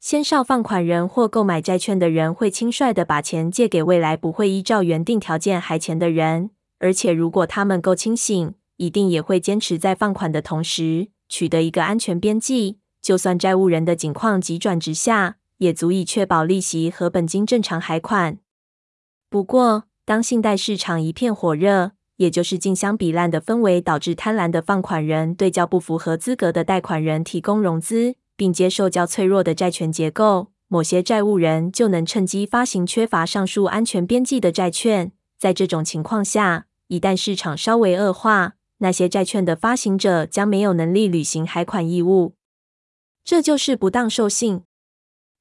先少放款人或购买债券的人会轻率地把钱借给未来不会依照原定条件还钱的人，而且如果他们够清醒，一定也会坚持在放款的同时取得一个安全边际，就算债务人的境况急转直下，也足以确保利息和本金正常还款。不过，当信贷市场一片火热，也就是竞相比烂的氛围导致贪婪的放款人对较不符合资格的贷款人提供融资。并接受较脆弱的债权结构，某些债务人就能趁机发行缺乏上述安全边际的债券。在这种情况下，一旦市场稍微恶化，那些债券的发行者将没有能力履行还款义务。这就是不当授信。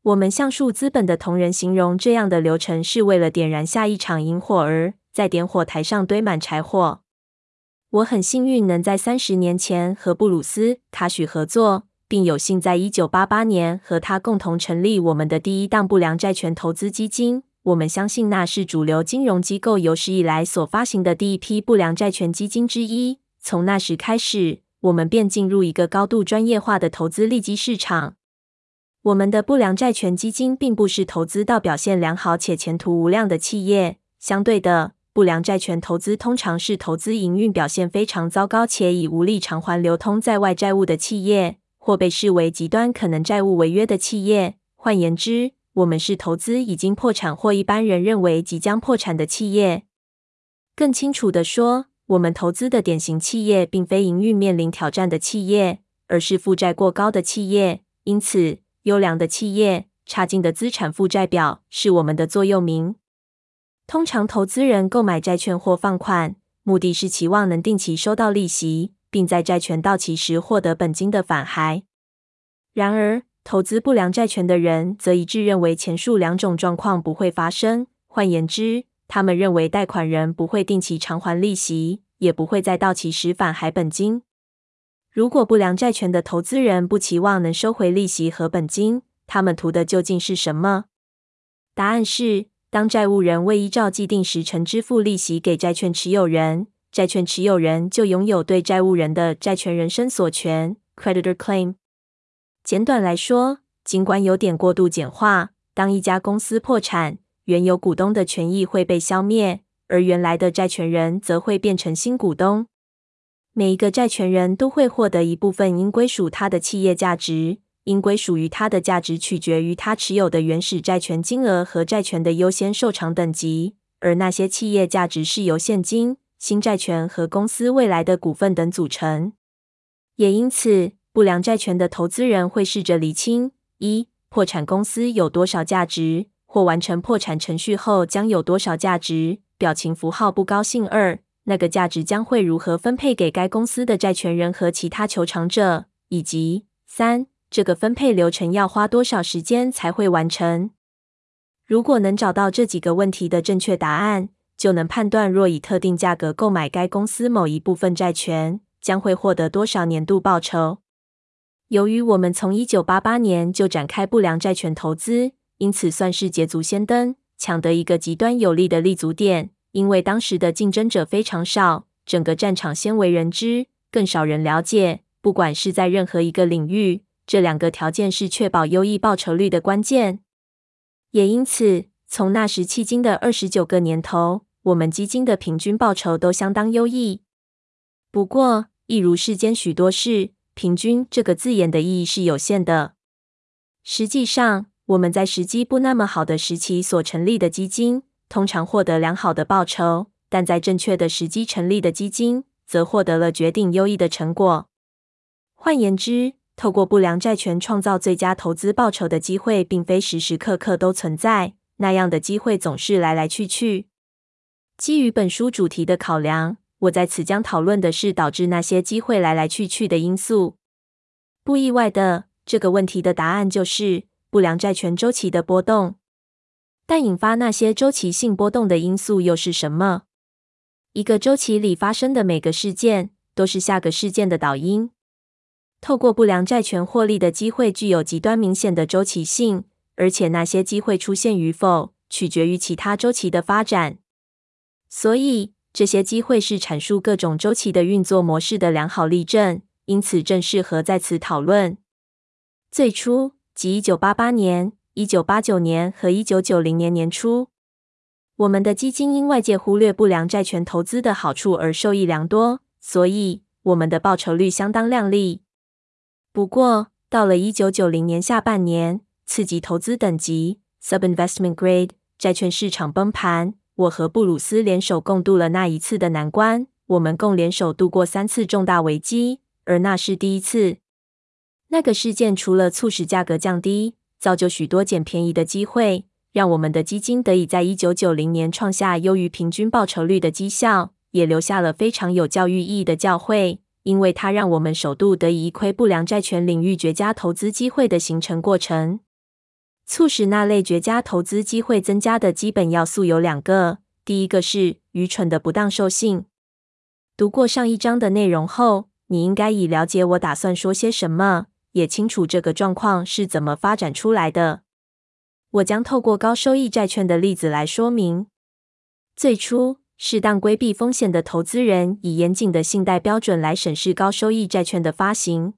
我们橡树资本的同仁形容这样的流程是为了点燃下一场营火儿，在点火台上堆满柴火。我很幸运能在三十年前和布鲁斯·卡许合作。并有幸在一九八八年和他共同成立我们的第一档不良债权投资基金。我们相信那是主流金融机构有史以来所发行的第一批不良债权基金之一。从那时开始，我们便进入一个高度专业化的投资利基市场。我们的不良债权基金并不是投资到表现良好且前途无量的企业。相对的，不良债权投资通常是投资营运表现非常糟糕且已无力偿还流通在外债务的企业。或被视为极端可能债务违约的企业。换言之，我们是投资已经破产或一般人认为即将破产的企业。更清楚地说，我们投资的典型企业并非营运面临挑战的企业，而是负债过高的企业。因此，优良的企业、差劲的资产负债表是我们的座右铭。通常，投资人购买债券或放款，目的是期望能定期收到利息。并在债权到期时获得本金的返还。然而，投资不良债权的人则一致认为前述两种状况不会发生。换言之，他们认为贷款人不会定期偿还利息，也不会在到期时返还本金。如果不良债权的投资人不期望能收回利息和本金，他们图的究竟是什么？答案是：当债务人未依照既定时程支付利息给债券持有人。债券持有人就拥有对债务人的债权人身索权 （creditor claim）。简短来说，尽管有点过度简化，当一家公司破产，原有股东的权益会被消灭，而原来的债权人则会变成新股东。每一个债权人都会获得一部分应归属他的企业价值，应归属于他的价值取决于他持有的原始债权金额和债权的优先受偿等级，而那些企业价值是由现金。新债权和公司未来的股份等组成，也因此，不良债权的投资人会试着厘清：一、破产公司有多少价值，或完成破产程序后将有多少价值。表情符号不高兴。二、那个价值将会如何分配给该公司的债权人和其他求偿者，以及三、这个分配流程要花多少时间才会完成。如果能找到这几个问题的正确答案，就能判断，若以特定价格购买该公司某一部分债权，将会获得多少年度报酬。由于我们从一九八八年就展开不良债权投资，因此算是捷足先登，抢得一个极端有利的立足点。因为当时的竞争者非常少，整个战场鲜为人知，更少人了解。不管是在任何一个领域，这两个条件是确保优异报酬率的关键。也因此，从那时迄今的二十九个年头。我们基金的平均报酬都相当优异。不过，一如世间许多事，“平均”这个字眼的意义是有限的。实际上，我们在时机不那么好的时期所成立的基金，通常获得良好的报酬；但在正确的时机成立的基金，则获得了绝顶优异的成果。换言之，透过不良债权创造最佳投资报酬的机会，并非时时刻刻都存在。那样的机会总是来来去去。基于本书主题的考量，我在此将讨论的是导致那些机会来来去去的因素。不意外的，这个问题的答案就是不良债权周期的波动。但引发那些周期性波动的因素又是什么？一个周期里发生的每个事件都是下个事件的导因。透过不良债权获利的机会具有极端明显的周期性，而且那些机会出现与否取决于其他周期的发展。所以，这些机会是阐述各种周期的运作模式的良好例证，因此正适合在此讨论。最初，即1988年、1989年和1990年年初。我们的基金因外界忽略不良债权投资的好处而受益良多，所以我们的报酬率相当亮丽。不过，到了1990年下半年，次级投资等级 （Sub-Investment Grade） 债券市场崩盘，我和布鲁斯联手共度了那一次的难关。我们共联手度过三次重大危机，而那是第一次。那个事件除了促使价格降低，造就许多捡便宜的机会。让我们的基金得以在一九九零年创下优于平均报酬率的绩效，也留下了非常有教育意义的教诲，因为它让我们首度得以一窥不良债权领域绝佳投资机会的形成过程。促使那类绝佳投资机会增加的基本要素有两个，第一个是愚蠢的不当授信。读过上一章的内容后，你应该已了解我打算说些什么，也清楚这个状况是怎么发展出来的。我将透过高收益债券的例子来说明。最初，适当规避风险的投资人以严谨的信贷标准来审视高收益债券的发行，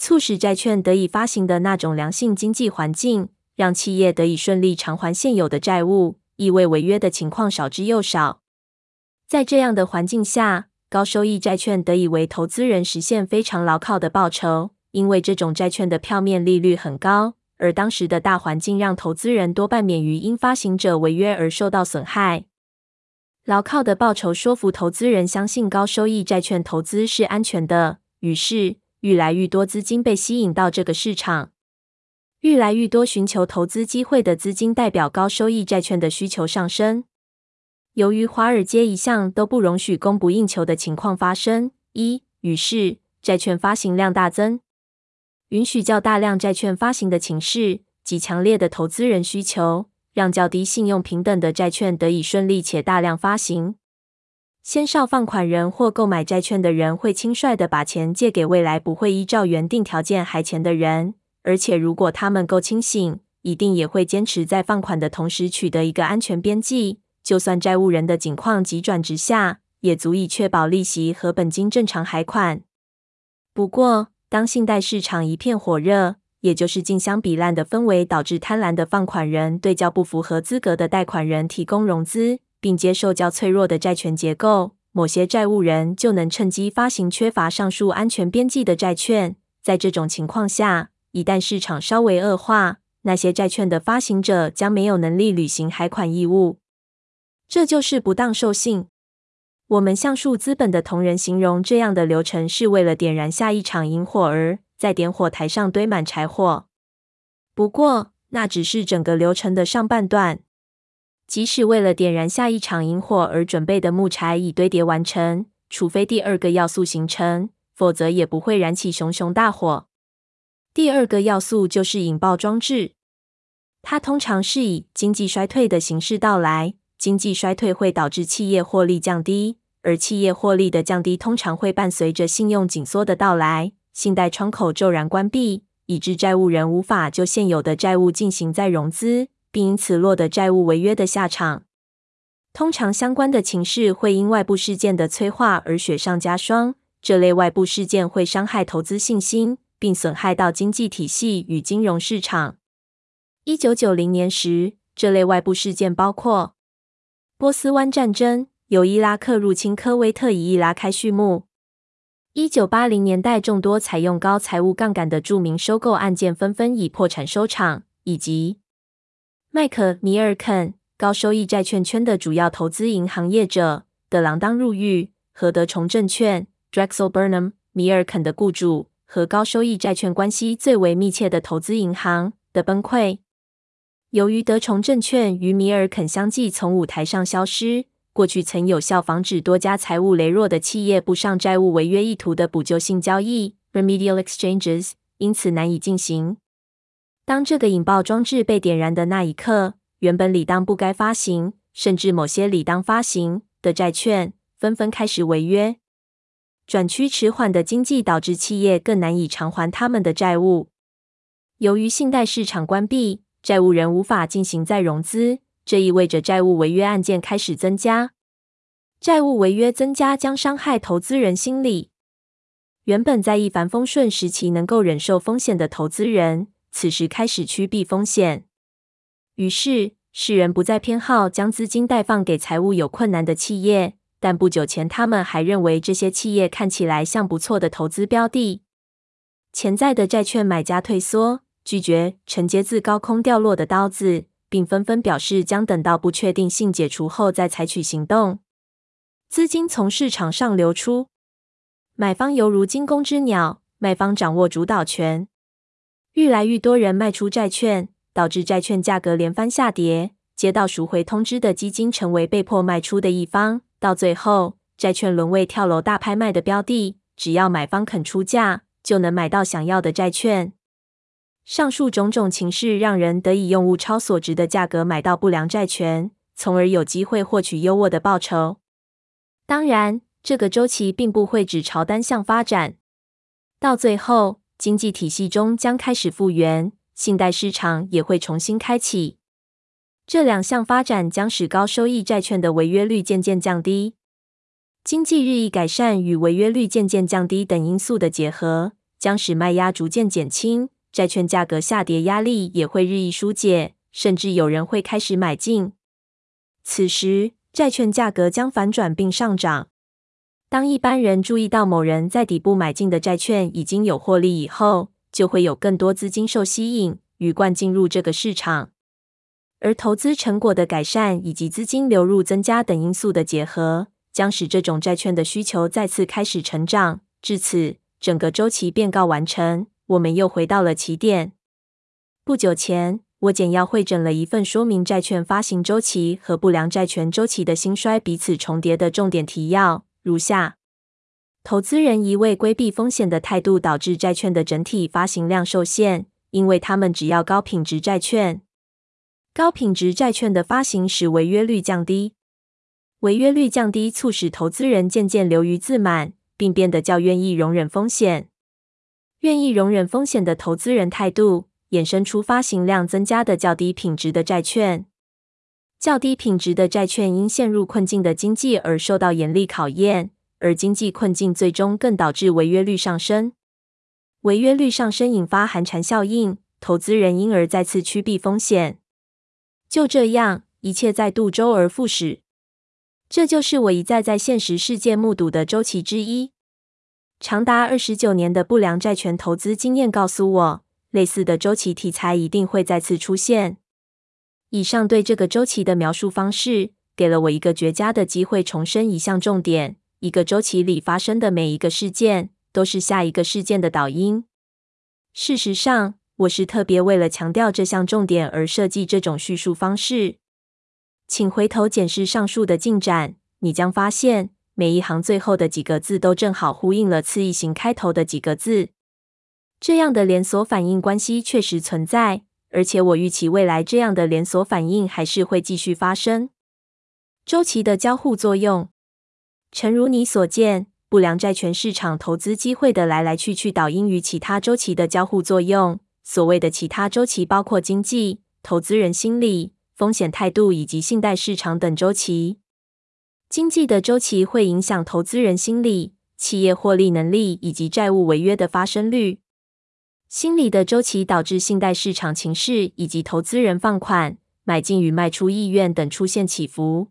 促使债券得以发行的那种良性经济环境，让企业得以顺利偿还现有的债务，意味违约的情况少之又少。在这样的环境下，高收益债券得以为投资人实现非常牢靠的报酬，因为这种债券的票面利率很高。而当时的大环境让投资人多半免于因发行者违约而受到损害。牢靠的报酬说服投资人相信高收益债券投资是安全的，于是愈来愈多资金被吸引到这个市场。愈来愈多寻求投资机会的资金代表高收益债券的需求上升。由于华尔街一向都不容许供不应求的情况发生，一，于是债券发行量大增。允许较大量债券发行的情势及强烈的投资人需求，让较低信用平等的债券得以顺利且大量发行。先少放款人或购买债券的人会轻率地把钱借给未来不会依照原定条件还钱的人，而且如果他们够清醒，一定也会坚持在放款的同时取得一个安全边际。就算债务人的境况急转直下，也足以确保利息和本金正常还款。不过，当信贷市场一片火热，也就是竞相比烂的氛围，导致贪婪的放款人对较不符合资格的贷款人提供融资，并接受较脆弱的债权结构，某些债务人就能趁机发行缺乏上述安全边际的债券。在这种情况下，一旦市场稍微恶化，那些债券的发行者将没有能力履行还款义务。这就是不当授信。我们橡树资本的同仁形容这样的流程是为了点燃下一场营火而在点火台上堆满柴火。不过，那只是整个流程的上半段。即使为了点燃下一场营火而准备的木柴已堆叠完成，除非第二个要素形成，否则也不会燃起熊熊大火。第二个要素就是引爆装置，它通常是以经济衰退的形式到来。经济衰退会导致企业获利降低。而企业获利的降低通常会伴随着信用紧缩的到来，信贷窗口骤然关闭，以致债务人无法就现有的债务进行再融资，并因此落得债务违约的下场。通常相关的情势会因外部事件的催化而雪上加霜。这类外部事件会伤害投资信心，并损害到经济体系与金融市场。一九九零年时，这类外部事件包括波斯湾战争。由伊拉克入侵科威特以伊拉开序幕。一九八零年代，众多采用高财务杠杆的著名收购案件纷纷以破产收场，以及麦克米尔肯高收益债券圈的主要投资银行业者德朗当入狱，和德崇证券 Drexel Burnham 米尔肯的雇主和高收益债券关系最为密切的投资银行的崩溃。由于德崇证券与米尔肯相继从舞台上消失。过去曾有效防止多家财务羸弱的企业步上债务违约意图的补救性交易 （remedial exchanges） 因此难以进行。当这个引爆装置被点燃的那一刻，原本理当不该发行，甚至某些理当发行的债券纷纷开始违约。转趋迟缓的经济导致企业更难以偿还他们的债务。由于信贷市场关闭，债务人无法进行再融资。这意味着债务违约案件开始增加，债务违约增加将伤害投资人心理。原本在一帆风顺时期能够忍受风险的投资人，此时开始趋避风险。于是，世人不再偏好将资金贷放给财务有困难的企业，但不久前，他们还认为这些企业看起来像不错的投资标的。潜在的债券买家退缩，拒绝承接自高空掉落的刀子，并纷纷表示将等到不确定性解除后再采取行动。资金从市场上流出，买方犹如惊弓之鸟，卖方掌握主导权。愈来愈多人卖出债券。导致债券价格连番下跌，接到赎回通知的基金成为被迫卖出的一方。到最后，债券沦为跳楼大拍卖的标的，只要买方肯出价，就能买到想要的债券。上述种种情势，让人得以用物超所值的价格买到不良债权，从而有机会获取优渥的报酬。当然，这个周期并不会只朝单向发展，到最后，经济体系中将开始复原。信贷市场也会重新开启，这两项发展将使高收益债券的违约率渐渐降低。经济日益改善与违约率渐渐降低等因素的结合，将使卖压逐渐减轻，债券价格下跌压力也会日益疏解，甚至有人会开始买进。此时，债券价格将反转并上涨。当一般人注意到某人在底部买进的债券已经有获利以后，就会有更多资金受吸引，鱼贯进入这个市场，而投资成果的改善以及资金流入增加等因素的结合，将使这种债券的需求再次开始成长。至此，整个周期便告完成，我们又回到了起点。不久前，我简要汇整了一份说明债券发行周期和不良债权周期的兴衰彼此重叠的重点提要，如下。投资人一味规避风险的态度，导致债券的整体发行量受限，因为他们只要高品质债券。高品质债券的发行使违约率降低，违约率降低促使投资人渐渐流于自满，并变得较愿意容忍风险。愿意容忍风险的投资人态度，衍生出发行量增加的较低品质的债券。较低品质的债券因陷入困境的经济而受到严厉考验。而经济困境最终更导致违约率上升，违约率上升引发寒蝉效应，投资人因而再次趋避风险。就这样，一切再度周而复始。这就是我一再在现实世界目睹的周期之一。长达二十九年的不良债权投资经验告诉我，类似的周期题材一定会再次出现。以上对这个周期的描述方式，给了我一个绝佳的机会，重申一项重点。一个周期里发生的每一个事件，都是下一个事件的导因。事实上，我是特别为了强调这项重点而设计这种叙述方式。请回头检视上述的进展，你将发现每一行最后的几个字都正好呼应了次一行开头的几个字。这样的连锁反应关系确实存在，而且我预期未来这样的连锁反应还是会继续发生。周期的交互作用。诚如你所见，不良债权市场投资机会的来来去去，导因于其他周期的交互作用。所谓的其他周期，包括经济、投资人心理、风险态度以及信贷市场等周期。经济的周期会影响投资人心理、企业获利能力以及债务违约的发生率。心理的周期导致信贷市场情势以及投资人放款、买进与卖出意愿等出现起伏。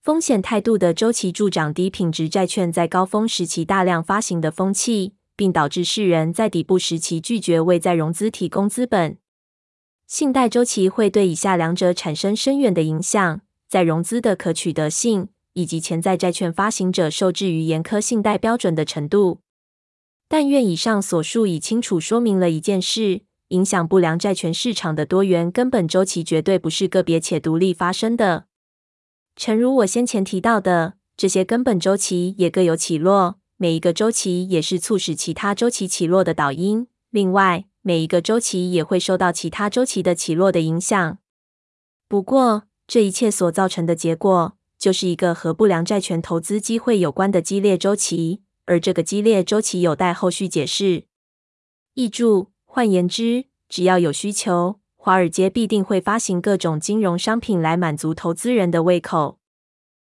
风险态度的周期助长低品质债券在高峰时期大量发行的风气，并导致世人在底部时期拒绝为再融资提供资本。信贷周期会对以下两者产生深远的影响：再融资的可取得性，以及潜在债券发行者受制于严苛信贷标准的程度。但愿以上所述已清楚说明了一件事：影响不良债权市场的多元根本周期绝对不是个别且独立发生的。诚如我先前提到的，这些根本周期也各有起落，每一个周期也是促使其他周期起落的导因。另外，每一个周期也会受到其他周期的起落的影响。不过，这一切所造成的结果，就是一个和不良债权投资机会有关的激烈周期，而这个激烈周期有待后续解释。译注：换言之，只要有需求。华尔街必定会发行各种金融商品来满足投资人的胃口。